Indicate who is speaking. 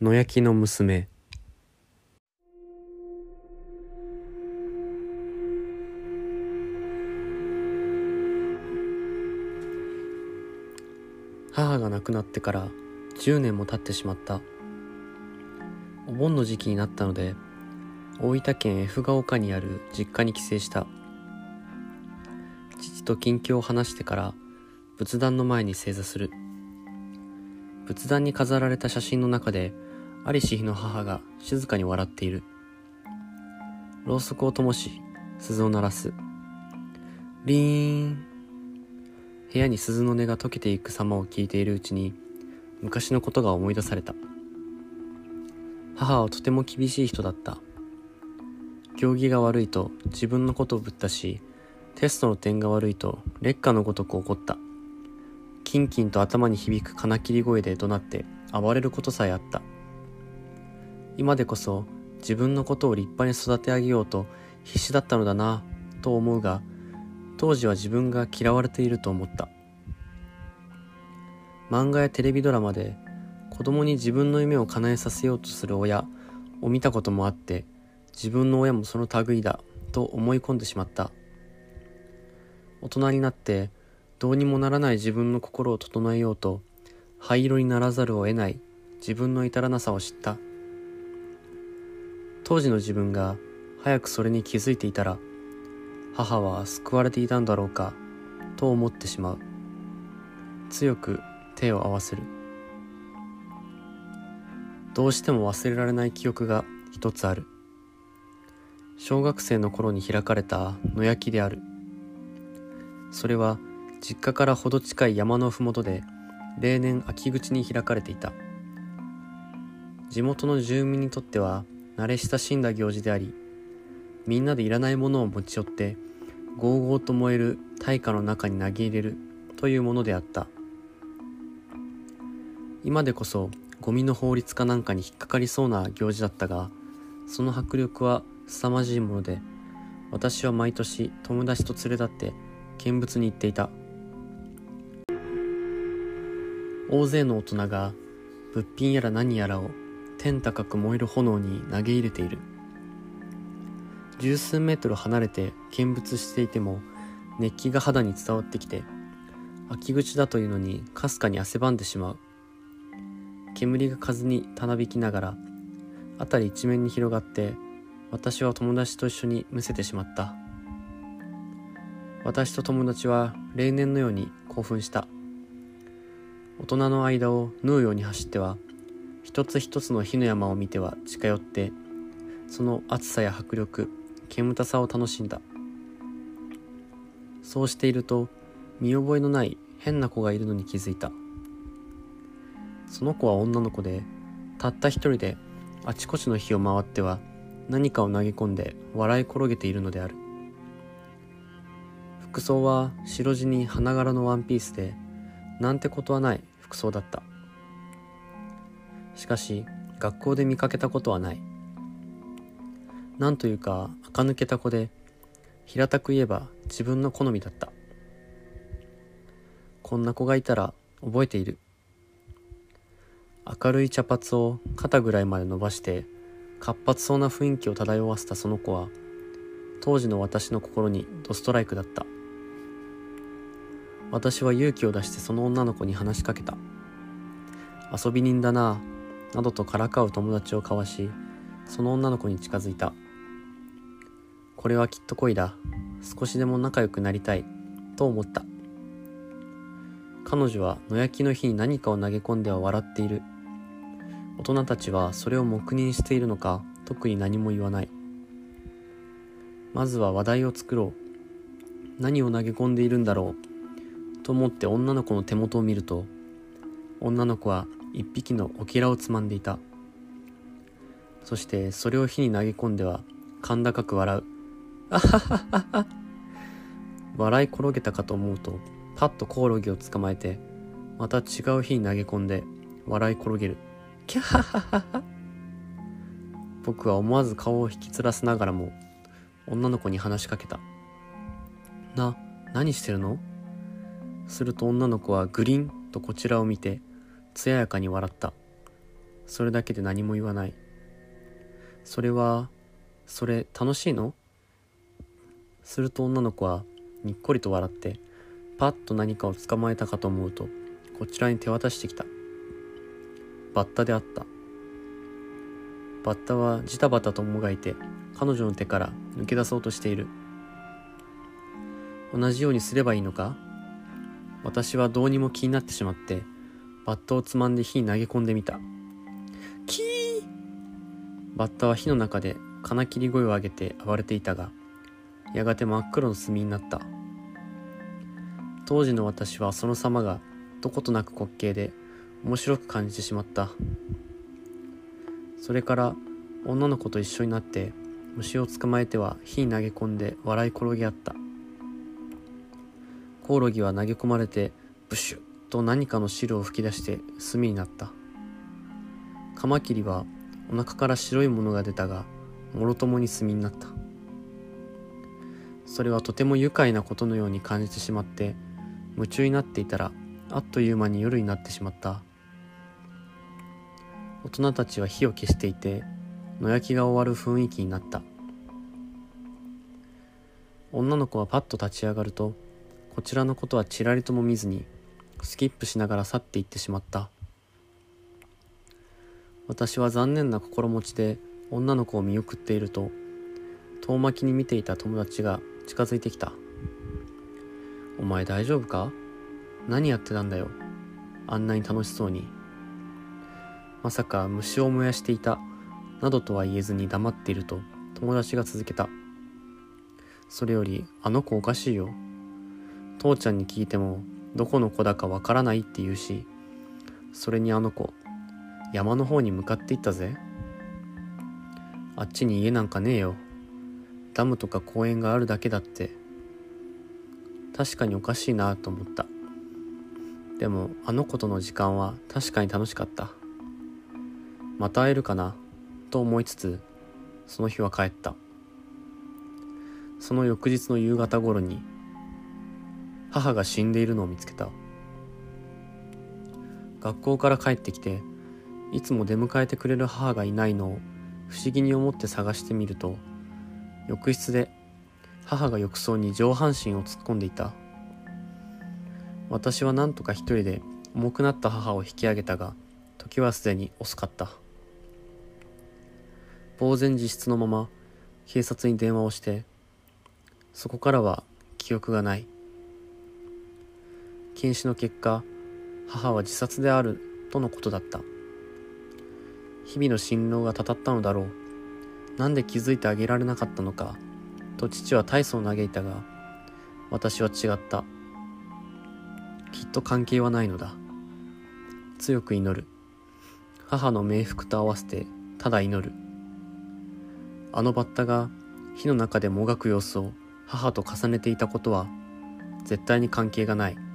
Speaker 1: 野焼きの娘。母が亡くなってから10年も経ってしまった。お盆の時期になったので大分県 F ヶ丘にある実家に帰省した。父と近況を話してから仏壇の前に正座する。仏壇に飾られた写真の中で在りし日の母が静かに笑っている。ろうそくを灯し鈴を鳴らす。リーン。部屋に鈴の音が溶けていく様を聞いているうちに昔のことが思い出された。母はとても厳しい人だった。行儀が悪いと自分のことをぶったしテストの点が悪いと劣化のごとく怒った。キンキンと頭に響く金切り声で怒鳴って暴れることさえあった。今でこそ自分のことを立派に育て上げようと必死だったのだなと思うが当時は自分が嫌われていると思った。漫画やテレビドラマで子供に自分の夢を叶えさせようとする親を見たこともあって自分の親もその類だと思い込んでしまった。大人になってどうにもならない自分の心を整えようと灰色にならざるを得ない自分の至らなさを知った。当時の自分が早くそれに気づいていたら母は救われていたんだろうかと思ってしまう。強く手を合わせる。どうしても忘れられない記憶が一つある。小学生の頃に開かれた野焼きである。それは実家からほど近い山の麓で例年秋口に開かれていた。地元の住民にとっては慣れ親しんだ行事でありみんなでいらないものを持ち寄ってゴーゴーと燃える大火の中に投げ入れるというものであった。今でこそゴミの法律かなんかに引っかかりそうな行事だったがその迫力は凄まじいもので私は毎年友達と連れ立って見物に行っていた。大勢の大人が物品やら何やらを天高く燃える炎に投げ入れている。十数メートル離れて見物していても熱気が肌に伝わってきて秋口だというのにかすかに汗ばんでしまう。煙が風にたなびきながら辺り一面に広がって私は友達と一緒にむせてしまった。私と友達は例年のように興奮した。大人の間を縫うように走っては一つ一つの火の山を見ては近寄ってその暑さや迫力煙たさを楽しんだ。そうしていると見覚えのない変な子がいるのに気づいた。その子は女の子でたった一人であちこちの火を回っては何かを投げ込んで笑い転げているのである。服装は白地に花柄のワンピースでなんてことはない服装だった。しかし学校で見かけたことはない。なんというか垢抜けた子で平たく言えば自分の好みだった。こんな子がいたら覚えている。明るい茶髪を肩ぐらいまで伸ばして活発そうな雰囲気を漂わせたその子は当時の私の心にドストライクだった。私は勇気を出してその女の子に話しかけた。遊び人だななどとからかう友達を交わしその女の子に近づいた。これはきっと恋だ。少しでも仲良くなりたい。と思った。彼女は野焼きの日に何かを投げ込んでは笑っている。大人たちはそれを黙認しているのか特に何も言わない。まずは話題を作ろう。何を投げ込んでいるんだろう。と思って女の子の手元を見ると女の子は一匹のオキラをつまんでいた。そしてそれを火に投げ込んでは甲高く笑う。あはははは笑い転げたかと思うとパッとコオロギを捕まえてまた違う火に投げ込んで笑い転げる。キャハハハハ。僕は思わず顔を引きつらせながらも女の子に話しかけた。な何してるの？すると女の子はグリンとこちらを見て艶やかに笑った。それだけで何も言わない。それはそれ楽しいの？すると女の子はにっこりと笑ってパッと何かを捕まえたかと思うとこちらに手渡してきた。バッタであった。バッタはジタバタともがいて彼女の手から抜け出そうとしている。同じようにすればいいのか？私はどうにも気になってしまってバッタをつまんで火に投げ込んでみた。キー！バッタは火の中で金切り声を上げて暴れていたがやがて真っ黒の炭になった。当時の私はその様がどことなく滑稽で面白く感じてしまった。それから女の子と一緒になって虫を捕まえては火に投げ込んで笑い転げ合った。コオロギは投げ込まれてブシュと何かの汁を吹き出して炭になった。カマキリはお腹から白いものが出たがもろともに炭になった。それはとても愉快なことのように感じてしまって夢中になっていたらあっという間に夜になってしまった。大人たちは火を消していて野焼きが終わる雰囲気になった。女の子はパッと立ち上がるとこちらのことはちらりとも見ずにスキップしながら去っていってしまった。私は残念な心持ちで女の子を見送っていると遠巻きに見ていた友達が近づいてきた「お前大丈夫か？何やってたんだよ？あんなに楽しそうに」まさか虫を燃やしていたなどとは言えずに黙っていると友達が続けた。それよりあの子おかしいよ。父ちゃんに聞いてもどこの子だかわからないって言うしそれにあの子山の方に向かっていったぜ。あっちに家なんかねえよ。ダムとか公園があるだけだって。確かにおかしいなと思った。でもあの子との時間は確かに楽しかった。また会えるかな？と思いつつその日は帰った。その翌日の夕方頃に母が死んでいるのを見つけた。学校から帰ってきていつも出迎えてくれる母がいないのを不思議に思って探してみると浴室で母が浴槽に上半身を突っ込んでいた。私は何とか一人で重くなった母を引き上げたが時はすでに遅かった。呆然自失のまま警察に電話をしてそこからは記憶がない。検視の結果母は自殺であるとのことだった。日々の辛労がたたったのだろう。なんで気づいてあげられなかったのかと父は大層嘆いたが私は違った。きっと関係はないのだ。強く祈る。母の冥福と合わせてただ祈る。あのバッタが火の中でもがく様子を母と重ねていたことは絶対に関係がない。